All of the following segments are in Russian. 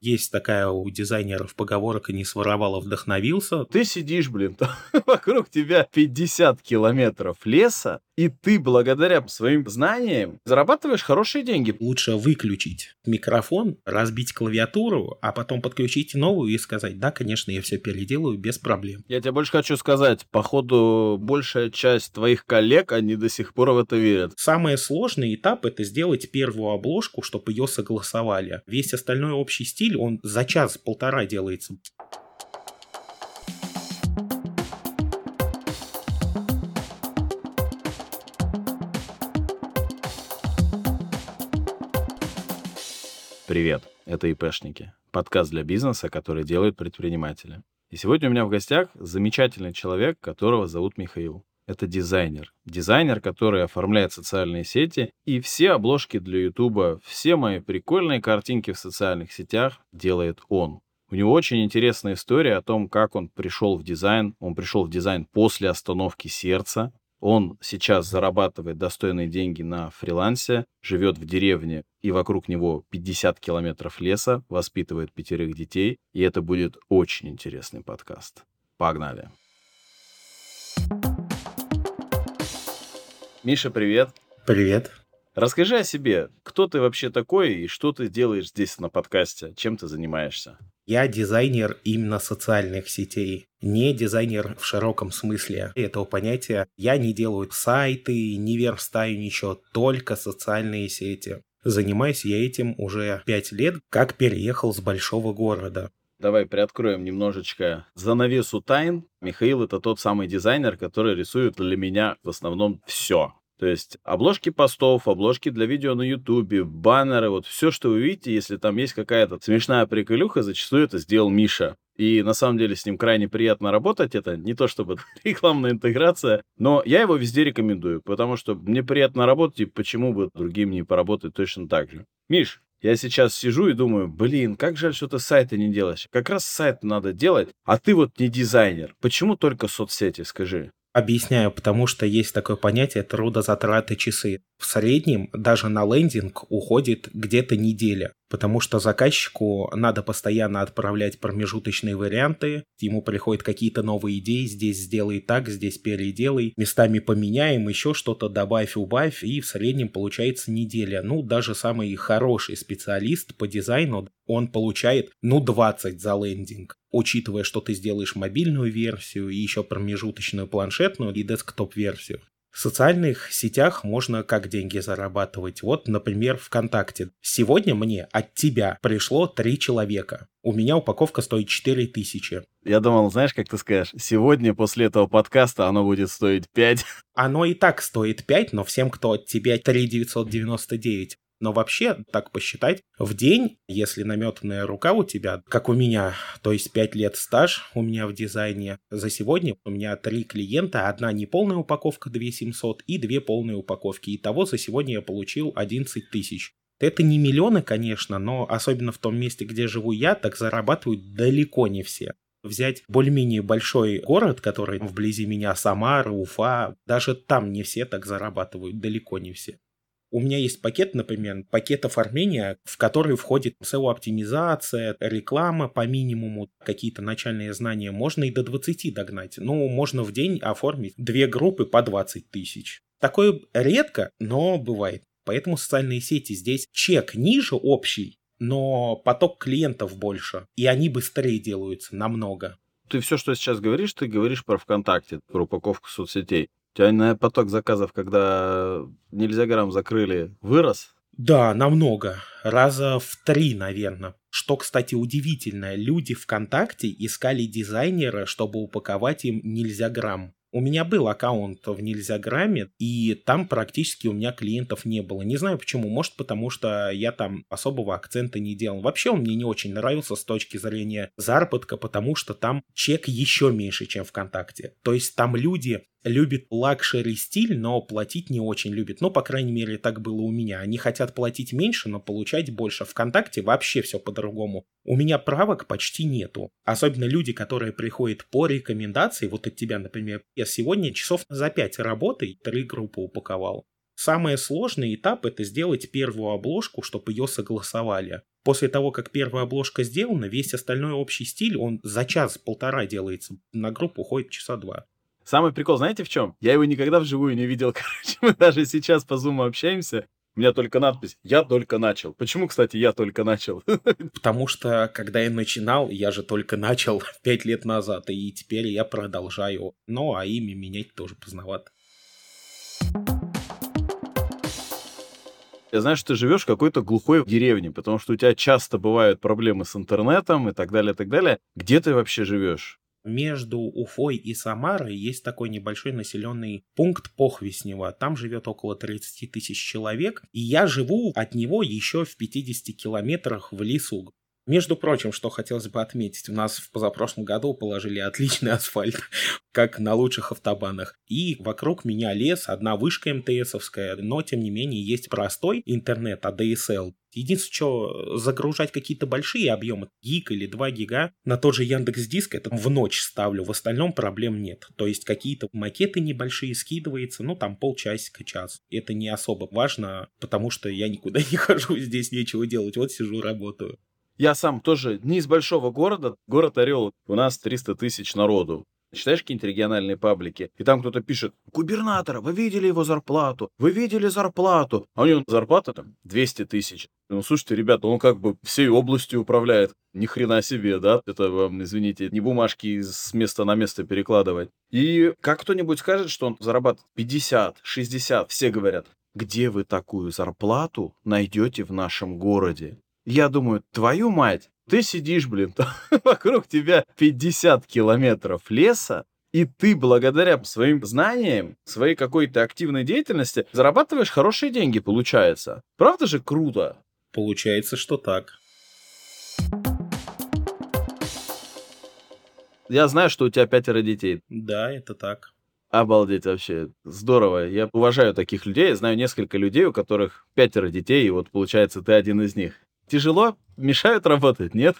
Есть такая у дизайнеров поговорка «не своровал, а вдохновился». Ты сидишь, блин, вокруг тебя 50 километров леса, и ты благодаря своим знаниям зарабатываешь хорошие деньги. Лучше выключить микрофон, разбить клавиатуру, а потом подключить новую и сказать, да, конечно, я все переделаю без проблем. Я тебе больше хочу сказать, походу, большая часть твоих коллег, они до сих пор в это верят. Самый сложный этап — это сделать первую обложку, чтобы ее согласовали. Весь остальной общий стиль, он за час-полтора делается. Привет, это ИПшники, подкаст для бизнеса, который делают предприниматели. И сегодня у меня в гостях замечательный человек, которого зовут Михаил. Это дизайнер. Дизайнер, который оформляет социальные сети. И все обложки для Ютуба, все мои прикольные картинки в социальных сетях делает он. У него очень интересная история о том, как он пришел в дизайн. Он пришел в дизайн после остановки сердца. Он сейчас зарабатывает достойные деньги на фрилансе, живет в деревне, и вокруг него 50 километров леса, воспитывает пятерых детей, и это будет очень интересный подкаст. Погнали! Миша, привет! Привет! Расскажи о себе. Кто ты вообще такой и что ты делаешь здесь на подкасте? Чем ты занимаешься? Я дизайнер именно социальных сетей, не дизайнер в широком смысле этого понятия. Я не делаю сайты, не верстаю ничего, только социальные сети. Занимаюсь я этим уже пять лет, как переехал с большого города. Давай приоткроем немножечко занавесу тайн. Михаил — это тот самый дизайнер, который рисует для меня в основном все. То есть обложки постов, обложки для видео на ютубе, баннеры, вот все, что вы видите, если там есть какая-то смешная приколюха, зачастую это сделал Миша. И на самом деле с ним крайне приятно работать. Это не то чтобы рекламная интеграция, но я его везде рекомендую, потому что мне приятно работать, и почему бы другим не поработать точно так же. Миш, я сейчас сижу и думаю, блин, как жаль, что ты сайты не делаешь. Как раз сайт надо делать, а ты вот не дизайнер. Почему только соцсети, скажи? Объясняю, потому что есть такое понятие трудозатраты часы. В среднем даже на лендинг уходит где-то неделя, потому что заказчику надо постоянно отправлять промежуточные варианты, ему приходят какие-то новые идеи, здесь сделай так, здесь переделай, местами поменяем, еще что-то добавь, убавь, и в среднем получается неделя. Ну, даже самый хороший специалист по дизайну, он получает, ну, 20 за лендинг учитывая, что ты сделаешь мобильную версию и еще промежуточную планшетную и десктоп-версию. В социальных сетях можно как деньги зарабатывать. Вот, например, ВКонтакте. Сегодня мне от тебя пришло три человека. У меня упаковка стоит 4 тысячи. Я думал, знаешь, как ты скажешь, сегодня после этого подкаста оно будет стоить 5. Оно и так стоит 5, но всем, кто от тебя 3 999, но вообще, так посчитать, в день, если наметанная рука у тебя, как у меня, то есть 5 лет стаж у меня в дизайне, за сегодня у меня три клиента, одна неполная упаковка 2700 и две полные упаковки. Итого за сегодня я получил 11 тысяч. Это не миллионы, конечно, но особенно в том месте, где живу я, так зарабатывают далеко не все взять более-менее большой город, который вблизи меня, Самара, Уфа, даже там не все так зарабатывают, далеко не все. У меня есть пакет, например, пакет оформления, в который входит SEO-оптимизация, реклама по минимуму, какие-то начальные знания. Можно и до 20 догнать. Ну, можно в день оформить две группы по 20 тысяч. Такое редко, но бывает. Поэтому социальные сети здесь чек ниже общий, но поток клиентов больше, и они быстрее делаются намного. Ты все, что сейчас говоришь, ты говоришь про ВКонтакте, про упаковку соцсетей. Тебя поток заказов, когда Нельзяграм закрыли, вырос? Да, намного. Раза в три, наверное. Что, кстати, удивительно, люди ВКонтакте искали дизайнера, чтобы упаковать им Нельзяграм. У меня был аккаунт в Нельзяграме, и там практически у меня клиентов не было. Не знаю почему, может потому что я там особого акцента не делал. Вообще он мне не очень нравился с точки зрения заработка, потому что там чек еще меньше, чем ВКонтакте. То есть там люди любит лакшери стиль, но платить не очень любит. Ну, по крайней мере, так было у меня. Они хотят платить меньше, но получать больше. Вконтакте вообще все по-другому. У меня правок почти нету. Особенно люди, которые приходят по рекомендации, вот от тебя, например, я сегодня часов за пять работы три группы упаковал. Самый сложный этап это сделать первую обложку, чтобы ее согласовали. После того, как первая обложка сделана, весь остальной общий стиль, он за час-полтора делается. На группу уходит часа два. Самый прикол, знаете в чем? Я его никогда вживую не видел, короче. Мы даже сейчас по зуму общаемся. У меня только надпись «Я только начал». Почему, кстати, я только начал? Потому что, когда я начинал, я же только начал пять лет назад, и теперь я продолжаю. Ну, а имя менять тоже поздновато. Я знаю, что ты живешь в какой-то глухой деревне, потому что у тебя часто бывают проблемы с интернетом и так далее, и так далее. Где ты вообще живешь? Между Уфой и Самарой есть такой небольшой населенный пункт Похвеснево. Там живет около 30 тысяч человек, и я живу от него еще в 50 километрах в лесу. Между прочим, что хотелось бы отметить, у нас в позапрошлом году положили отличный асфальт, как на лучших автобанах. И вокруг меня лес, одна вышка МТСовская, но тем не менее есть простой интернет, ADSL. Единственное, что загружать какие-то большие объемы, гиг или 2 гига, на тот же Яндекс Диск, это в ночь ставлю, в остальном проблем нет. То есть какие-то макеты небольшие скидывается, ну там полчасика, час. Это не особо важно, потому что я никуда не хожу, здесь нечего делать, вот сижу, работаю. Я сам тоже не из большого города, город Орел, у нас 300 тысяч народу. Читаешь какие-нибудь региональные паблики, и там кто-то пишет, губернатора, вы видели его зарплату? Вы видели зарплату? А у него зарплата там 200 тысяч. Ну, слушайте, ребята, он как бы всей областью управляет. Ни хрена себе, да? Это вам, извините, не бумажки с места на место перекладывать. И как кто-нибудь скажет, что он зарабатывает 50, 60, все говорят, где вы такую зарплату найдете в нашем городе? Я думаю, твою мать, ты сидишь, блин, вокруг тебя 50 километров леса, и ты благодаря своим знаниям, своей какой-то активной деятельности зарабатываешь хорошие деньги, получается. Правда же круто? Получается, что так. Я знаю, что у тебя пятеро детей. Да, это так. Обалдеть вообще. Здорово. Я уважаю таких людей. Я знаю несколько людей, у которых пятеро детей, и вот получается, ты один из них тяжело? Мешают работать, нет?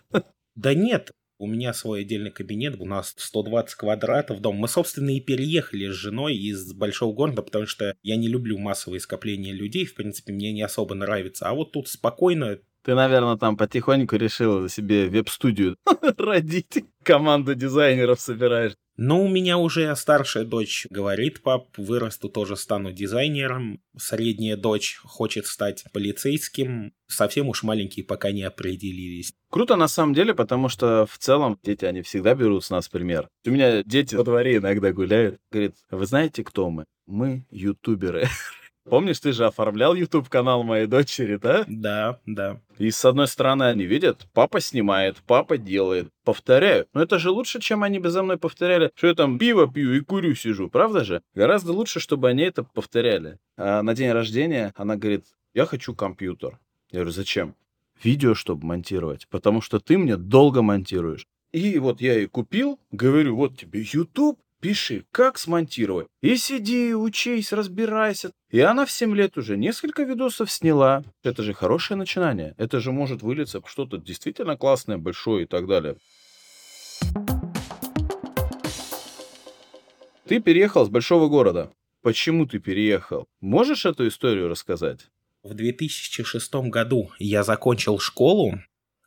Да нет, у меня свой отдельный кабинет, у нас 120 квадратов дом. Мы, собственно, и переехали с женой из большого города, потому что я не люблю массовые скопления людей, в принципе, мне не особо нравится. А вот тут спокойно, ты, наверное, там потихоньку решил себе веб-студию родить, команду дизайнеров собираешь. Ну, у меня уже старшая дочь говорит, пап, вырасту, тоже стану дизайнером. Средняя дочь хочет стать полицейским. Совсем уж маленькие пока не определились. Круто на самом деле, потому что в целом дети, они всегда берут с нас пример. У меня дети во дворе иногда гуляют. Говорит, вы знаете, кто мы? Мы ютуберы. Помнишь, ты же оформлял YouTube-канал моей дочери, да? Да, да. И с одной стороны они видят, папа снимает, папа делает, повторяют. Но это же лучше, чем они бы за мной повторяли, что я там пиво пью и курю сижу, правда же? Гораздо лучше, чтобы они это повторяли. А на день рождения она говорит, я хочу компьютер. Я говорю, зачем? Видео, чтобы монтировать, потому что ты мне долго монтируешь. И вот я и купил, говорю, вот тебе YouTube, Пиши, как смонтировать. И сиди, учись, разбирайся. И она в 7 лет уже несколько видосов сняла. Это же хорошее начинание. Это же может вылиться в что-то действительно классное, большое и так далее. Ты переехал с большого города. Почему ты переехал? Можешь эту историю рассказать? В 2006 году я закончил школу,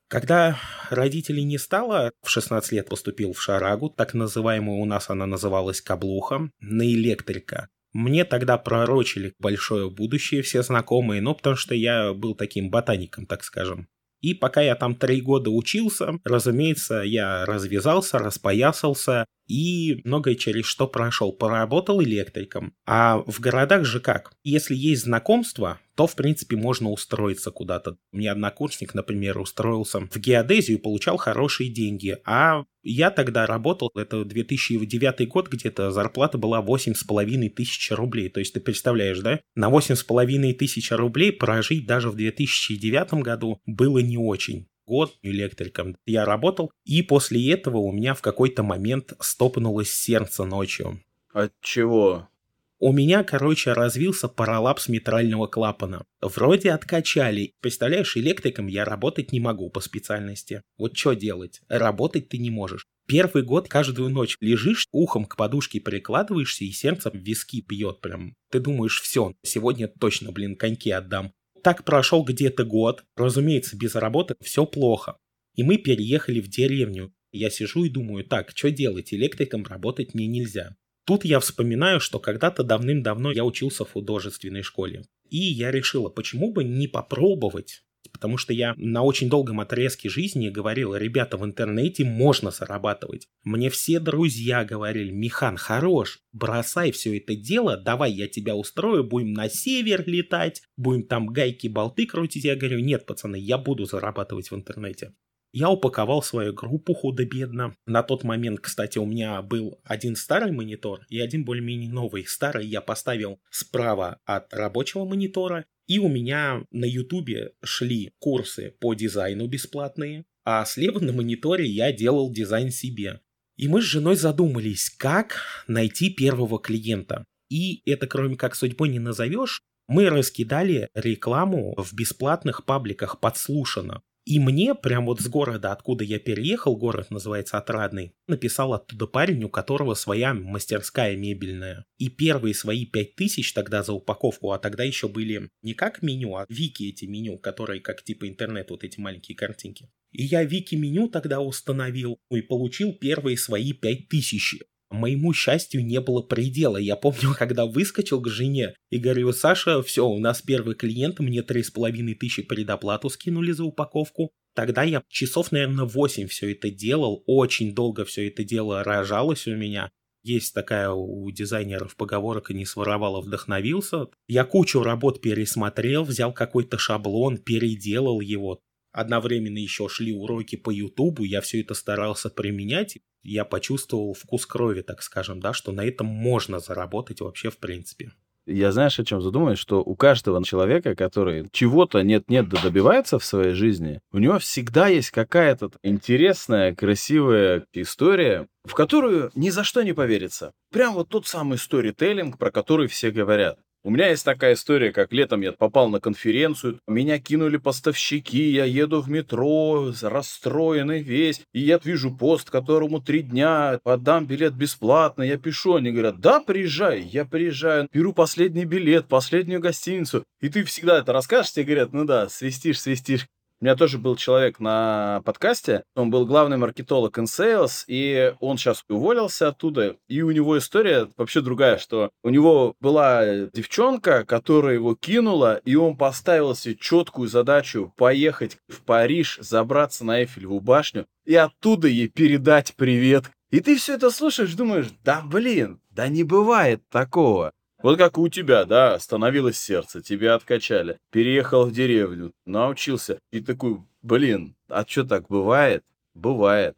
когда родителей не стало, в 16 лет поступил в Шарагу, так называемую у нас она называлась Каблуха, на электрика. Мне тогда пророчили большое будущее все знакомые, но потому что я был таким ботаником, так скажем. И пока я там три года учился, разумеется, я развязался, распоясался и многое через что прошел. Поработал электриком. А в городах же как? Если есть знакомство, то, в принципе, можно устроиться куда-то. Меня однокурсник, например, устроился в геодезию получал хорошие деньги. А я тогда работал, это 2009 год где-то, зарплата была 8,5 тысяч рублей. То есть ты представляешь, да? На 8,5 тысяч рублей прожить даже в 2009 году было не очень год электриком я работал, и после этого у меня в какой-то момент стопнулось сердце ночью. От чего? У меня, короче, развился параллапс митрального клапана. Вроде откачали. Представляешь, электриком я работать не могу по специальности. Вот что делать? Работать ты не можешь. Первый год каждую ночь лежишь, ухом к подушке прикладываешься и сердце в виски пьет прям. Ты думаешь, все, сегодня точно, блин, коньки отдам Так прошел где-то год. Разумеется, без работы все плохо. И мы переехали в деревню. Я сижу и думаю, так, что делать? Электриком работать мне нельзя. Тут я вспоминаю, что когда-то давным-давно я учился в художественной школе. И я решила, почему бы не попробовать потому что я на очень долгом отрезке жизни говорил, ребята, в интернете можно зарабатывать. Мне все друзья говорили, Михан, хорош, бросай все это дело, давай я тебя устрою, будем на север летать, будем там гайки-болты крутить. Я говорю, нет, пацаны, я буду зарабатывать в интернете. Я упаковал свою группу худо-бедно. На тот момент, кстати, у меня был один старый монитор и один более-менее новый. Старый я поставил справа от рабочего монитора, и у меня на ютубе шли курсы по дизайну бесплатные, а слева на мониторе я делал дизайн себе. И мы с женой задумались, как найти первого клиента. И это кроме как судьбой не назовешь, мы раскидали рекламу в бесплатных пабликах подслушано. И мне, прям вот с города, откуда я переехал, город называется Отрадный, написал оттуда парень, у которого своя мастерская мебельная. И первые свои пять тысяч тогда за упаковку, а тогда еще были не как меню, а вики эти меню, которые как типа интернет, вот эти маленькие картинки. И я вики меню тогда установил и получил первые свои пять тысяч моему счастью не было предела. Я помню, когда выскочил к жене и говорю, Саша, все, у нас первый клиент, мне три с половиной тысячи предоплату скинули за упаковку. Тогда я часов, наверное, 8 все это делал, очень долго все это дело рожалось у меня. Есть такая у дизайнеров поговорка «не своровал, а вдохновился». Я кучу работ пересмотрел, взял какой-то шаблон, переделал его. Одновременно еще шли уроки по Ютубу, я все это старался применять. Я почувствовал вкус крови, так скажем, да, что на этом можно заработать вообще в принципе. Я знаешь, о чем задумаюсь, что у каждого человека, который чего-то нет-нет да добивается в своей жизни, у него всегда есть какая-то интересная, красивая история, в которую ни за что не поверится. Прям вот тот самый сторителлинг, про который все говорят. У меня есть такая история, как летом я попал на конференцию, меня кинули поставщики, я еду в метро, расстроенный весь, и я вижу пост, которому три дня, отдам билет бесплатно, я пишу, они говорят, да, приезжай, я приезжаю, беру последний билет, последнюю гостиницу, и ты всегда это расскажешь, тебе говорят, ну да, свистишь, свистишь, у меня тоже был человек на подкасте, он был главный маркетолог InSales, и он сейчас уволился оттуда, и у него история вообще другая, что у него была девчонка, которая его кинула, и он поставил себе четкую задачу поехать в Париж, забраться на Эйфелеву башню и оттуда ей передать привет. И ты все это слушаешь, думаешь, да блин, да не бывает такого. Вот как у тебя, да, остановилось сердце, тебя откачали, переехал в деревню, научился, и такой, блин, а что так бывает? Бывает.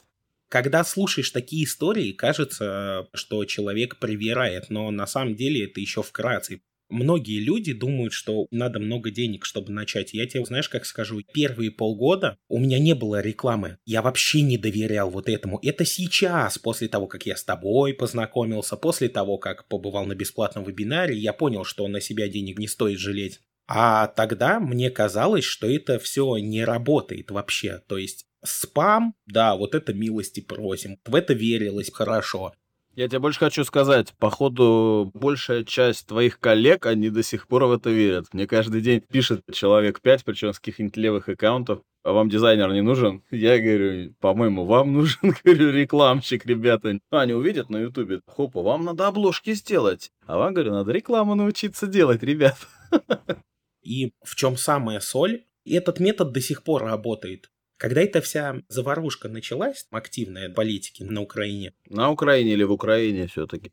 Когда слушаешь такие истории, кажется, что человек привирает, но на самом деле это еще вкратце. Многие люди думают, что надо много денег, чтобы начать. Я тебе, знаешь, как скажу, первые полгода у меня не было рекламы. Я вообще не доверял вот этому. Это сейчас, после того, как я с тобой познакомился, после того, как побывал на бесплатном вебинаре, я понял, что на себя денег не стоит жалеть. А тогда мне казалось, что это все не работает вообще. То есть спам, да, вот это милости просим. В это верилось хорошо. Я тебе больше хочу сказать, походу, большая часть твоих коллег, они до сих пор в это верят. Мне каждый день пишет человек 5, причем с каких-нибудь левых аккаунтов, а вам дизайнер не нужен? Я говорю, по-моему, вам нужен, говорю, рекламщик, ребята. Ну, они увидят на ютубе, хопа, вам надо обложки сделать. А вам, говорю, надо рекламу научиться делать, ребят. И в чем самая соль? Этот метод до сих пор работает. Когда эта вся заварушка началась, активная политики на Украине. На Украине или в Украине все-таки?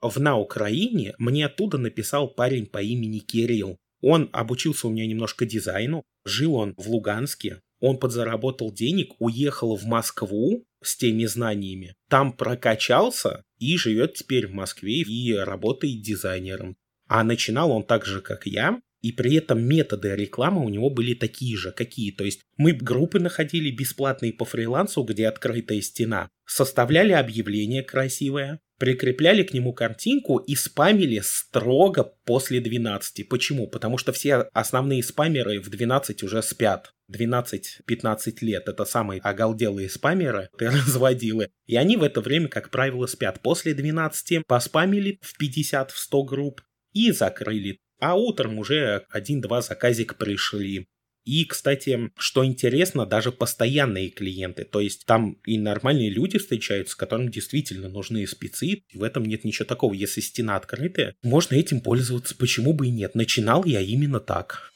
В на Украине мне оттуда написал парень по имени Кирилл. Он обучился у меня немножко дизайну, жил он в Луганске, он подзаработал денег, уехал в Москву с теми знаниями, там прокачался и живет теперь в Москве и работает дизайнером. А начинал он так же, как я, и при этом методы рекламы у него были такие же, какие. То есть мы группы находили бесплатные по фрилансу, где открытая стена, составляли объявление красивое, прикрепляли к нему картинку и спамили строго после 12. Почему? Потому что все основные спамеры в 12 уже спят. 12-15 лет. Это самые оголделые спамеры, ты разводилы. И они в это время, как правило, спят. После 12 поспамили в 50-100 групп и закрыли. А утром уже один-два заказик пришли. И, кстати, что интересно, даже постоянные клиенты, то есть там и нормальные люди встречаются, которым действительно нужны спецы, в этом нет ничего такого, если стена открытая, можно этим пользоваться, почему бы и нет. Начинал я именно так.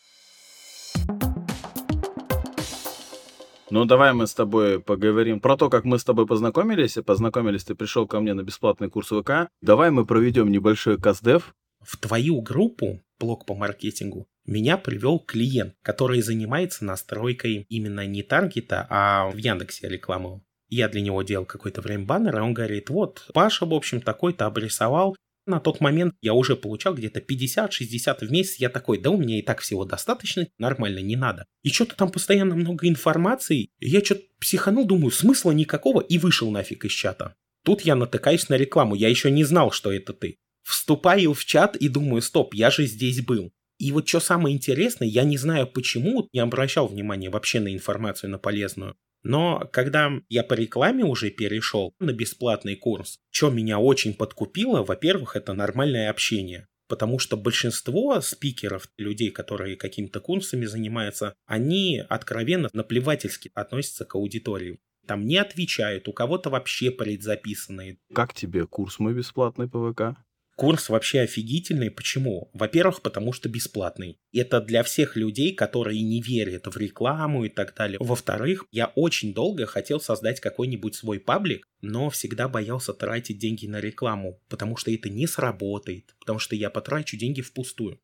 Ну, давай мы с тобой поговорим про то, как мы с тобой познакомились. Познакомились, ты пришел ко мне на бесплатный курс ВК. Давай мы проведем небольшой кастдев. В твою группу, блог по маркетингу, меня привел клиент, который занимается настройкой именно не таргета, а в Яндексе рекламу. Я для него делал какое-то время баннер, и он говорит, вот, Паша, в общем, такой-то обрисовал, на тот момент я уже получал где-то 50-60 в месяц. Я такой, да у меня и так всего достаточно, нормально, не надо. И что-то там постоянно много информации. Я что-то психанул, думаю, смысла никакого, и вышел нафиг из чата. Тут я натыкаюсь на рекламу, я еще не знал, что это ты. Вступаю в чат и думаю, стоп, я же здесь был. И вот что самое интересное, я не знаю почему, не обращал внимания вообще на информацию, на полезную. Но когда я по рекламе уже перешел на бесплатный курс, что меня очень подкупило, во-первых, это нормальное общение. Потому что большинство спикеров, людей, которые какими-то курсами занимаются, они откровенно наплевательски относятся к аудитории. Там не отвечают, у кого-то вообще предзаписанные. Как тебе курс мой бесплатный по ВК? Курс вообще офигительный. Почему? Во-первых, потому что бесплатный. Это для всех людей, которые не верят в рекламу и так далее. Во-вторых, я очень долго хотел создать какой-нибудь свой паблик, но всегда боялся тратить деньги на рекламу, потому что это не сработает, потому что я потрачу деньги впустую.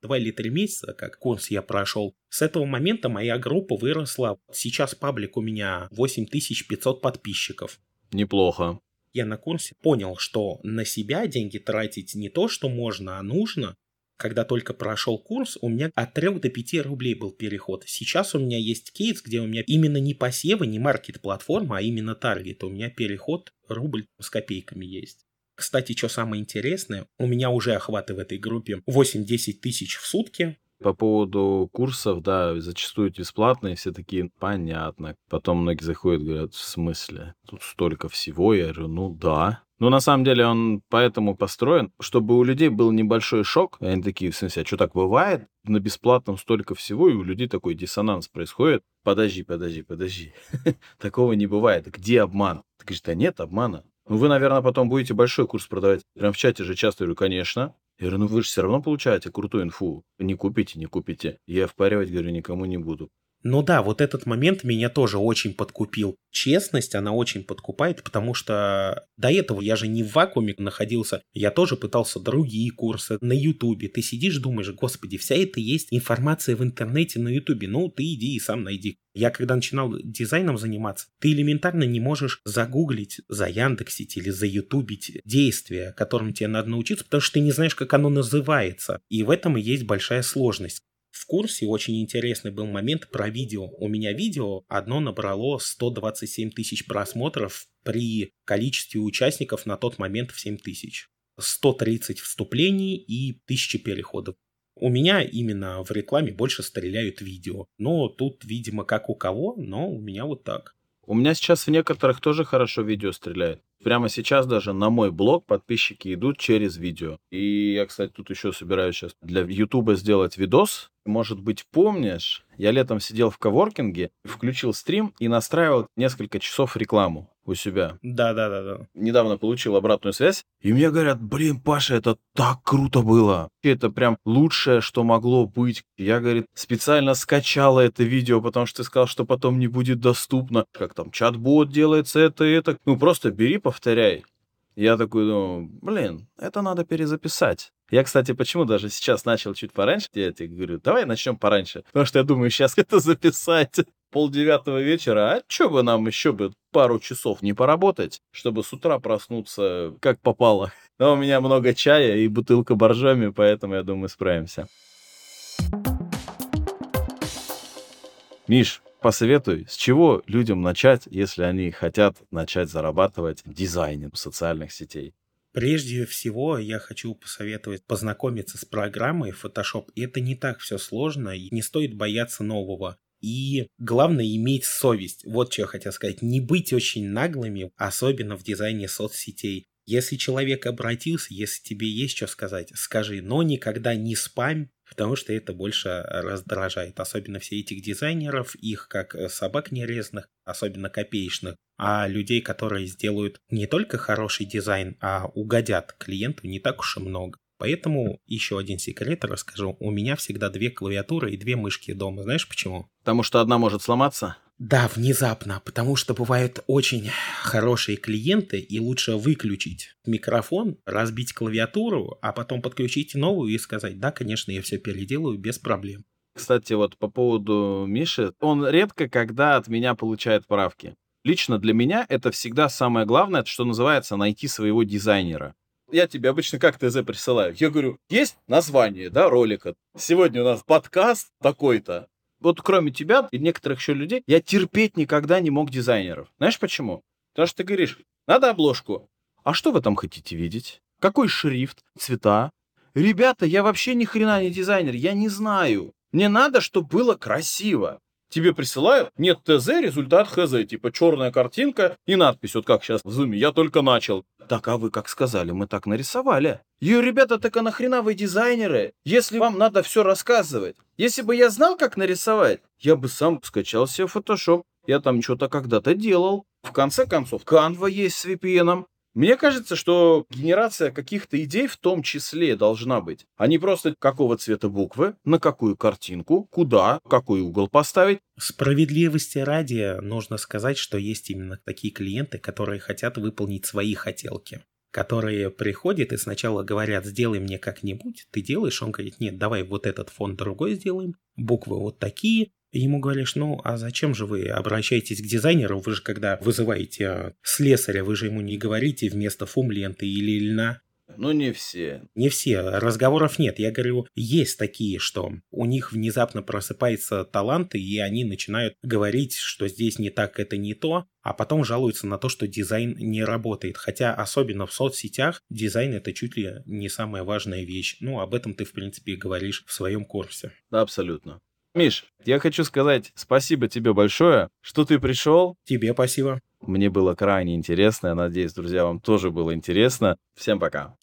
Два или три месяца, как курс я прошел. С этого момента моя группа выросла. Сейчас паблик у меня 8500 подписчиков. Неплохо я на курсе понял, что на себя деньги тратить не то, что можно, а нужно. Когда только прошел курс, у меня от 3 до 5 рублей был переход. Сейчас у меня есть кейс, где у меня именно не посевы, не маркет-платформа, а именно таргет. У меня переход рубль с копейками есть. Кстати, что самое интересное, у меня уже охваты в этой группе 8-10 тысяч в сутки. По поводу курсов, да, зачастую бесплатные, все такие, понятно. Потом многие заходят, говорят, в смысле? Тут столько всего. Я говорю, ну да. Но на самом деле он поэтому построен, чтобы у людей был небольшой шок. И они такие, в смысле, а что так бывает? На бесплатном столько всего, и у людей такой диссонанс происходит. Подожди, подожди, подожди. Такого не бывает. Где обман? Ты говоришь, да нет обмана. Ну, вы, наверное, потом будете большой курс продавать. Прям в чате же часто говорю, конечно. Я говорю, ну вы же все равно получаете крутую инфу. Не купите, не купите. Я впаривать, говорю, никому не буду. Ну да, вот этот момент меня тоже очень подкупил. Честность, она очень подкупает, потому что до этого я же не в вакууме находился. Я тоже пытался другие курсы на Ютубе. Ты сидишь, думаешь, господи, вся это есть информация в интернете на Ютубе. Ну, ты иди и сам найди. Я когда начинал дизайном заниматься, ты элементарно не можешь загуглить, за Яндексить или за Ютубить действия, которым тебе надо научиться, потому что ты не знаешь, как оно называется. И в этом и есть большая сложность. В курсе очень интересный был момент про видео. У меня видео одно набрало 127 тысяч просмотров при количестве участников на тот момент в 7 тысяч. 130 вступлений и 1000 переходов. У меня именно в рекламе больше стреляют видео. Но тут, видимо, как у кого, но у меня вот так. У меня сейчас в некоторых тоже хорошо видео стреляет. Прямо сейчас даже на мой блог подписчики идут через видео. И я, кстати, тут еще собираюсь сейчас для Ютуба сделать видос. Может быть, помнишь, я летом сидел в коворкинге, включил стрим и настраивал несколько часов рекламу у себя. Да, да, да, да. Недавно получил обратную связь, и мне говорят, блин, Паша, это так круто было. Это прям лучшее, что могло быть. Я, говорит, специально скачала это видео, потому что ты сказал, что потом не будет доступно. Как там чат-бот делается, это и это. Ну, просто бери, повторяй. Я такой думаю, блин, это надо перезаписать. Я, кстати, почему даже сейчас начал чуть пораньше, я тебе говорю, давай начнем пораньше. Потому что я думаю, сейчас это записать пол девятого вечера, а что бы нам еще бы пару часов не поработать, чтобы с утра проснуться как попало. Но у меня много чая и бутылка боржоми, поэтому, я думаю, справимся. Миш, посоветуй, с чего людям начать, если они хотят начать зарабатывать дизайном социальных сетей? Прежде всего, я хочу посоветовать познакомиться с программой Photoshop. Это не так все сложно, и не стоит бояться нового. И главное иметь совесть. Вот что я хотел сказать. Не быть очень наглыми, особенно в дизайне соцсетей. Если человек обратился, если тебе есть что сказать, скажи, но никогда не спам, потому что это больше раздражает. Особенно все этих дизайнеров, их как собак нерезных, особенно копеечных, а людей, которые сделают не только хороший дизайн, а угодят клиенту не так уж и много. Поэтому еще один секрет расскажу. У меня всегда две клавиатуры и две мышки дома. Знаешь почему? Потому что одна может сломаться? Да, внезапно, потому что бывают очень хорошие клиенты, и лучше выключить микрофон, разбить клавиатуру, а потом подключить новую и сказать, да, конечно, я все переделаю без проблем. Кстати, вот по поводу Миши, он редко когда от меня получает правки. Лично для меня это всегда самое главное, что называется найти своего дизайнера. Я тебе обычно как ТЗ присылаю. Я говорю, есть название, да, ролика. Сегодня у нас подкаст такой-то вот кроме тебя и некоторых еще людей, я терпеть никогда не мог дизайнеров. Знаешь почему? Потому что ты говоришь, надо обложку. А что вы там хотите видеть? Какой шрифт? Цвета? Ребята, я вообще ни хрена не дизайнер, я не знаю. Мне надо, чтобы было красиво. Тебе присылают, нет ТЗ, результат ХЗ, типа черная картинка и надпись, вот как сейчас в зуме, я только начал. Так, а вы как сказали, мы так нарисовали. Ё, ребята, так а нахрена вы дизайнеры, если вам надо все рассказывать? Если бы я знал, как нарисовать, я бы сам скачал себе Photoshop. Я там что-то когда-то делал. В конце концов, Canva есть с VPN. Мне кажется, что генерация каких-то идей в том числе должна быть, а не просто какого цвета буквы, на какую картинку, куда, какой угол поставить. Справедливости ради нужно сказать, что есть именно такие клиенты, которые хотят выполнить свои хотелки которые приходят и сначала говорят, сделай мне как-нибудь, ты делаешь, он говорит, нет, давай вот этот фон другой сделаем, буквы вот такие, ему говоришь, ну, а зачем же вы обращаетесь к дизайнеру? Вы же когда вызываете а, слесаря, вы же ему не говорите вместо фум ленты или льна. Ну, не все. Не все. Разговоров нет. Я говорю, есть такие, что у них внезапно просыпаются таланты, и они начинают говорить, что здесь не так, это не то, а потом жалуются на то, что дизайн не работает. Хотя, особенно в соцсетях, дизайн это чуть ли не самая важная вещь. Ну, об этом ты, в принципе, говоришь в своем курсе. Да, абсолютно. Миш, я хочу сказать спасибо тебе большое, что ты пришел. Тебе спасибо. Мне было крайне интересно. Я надеюсь, друзья, вам тоже было интересно. Всем пока.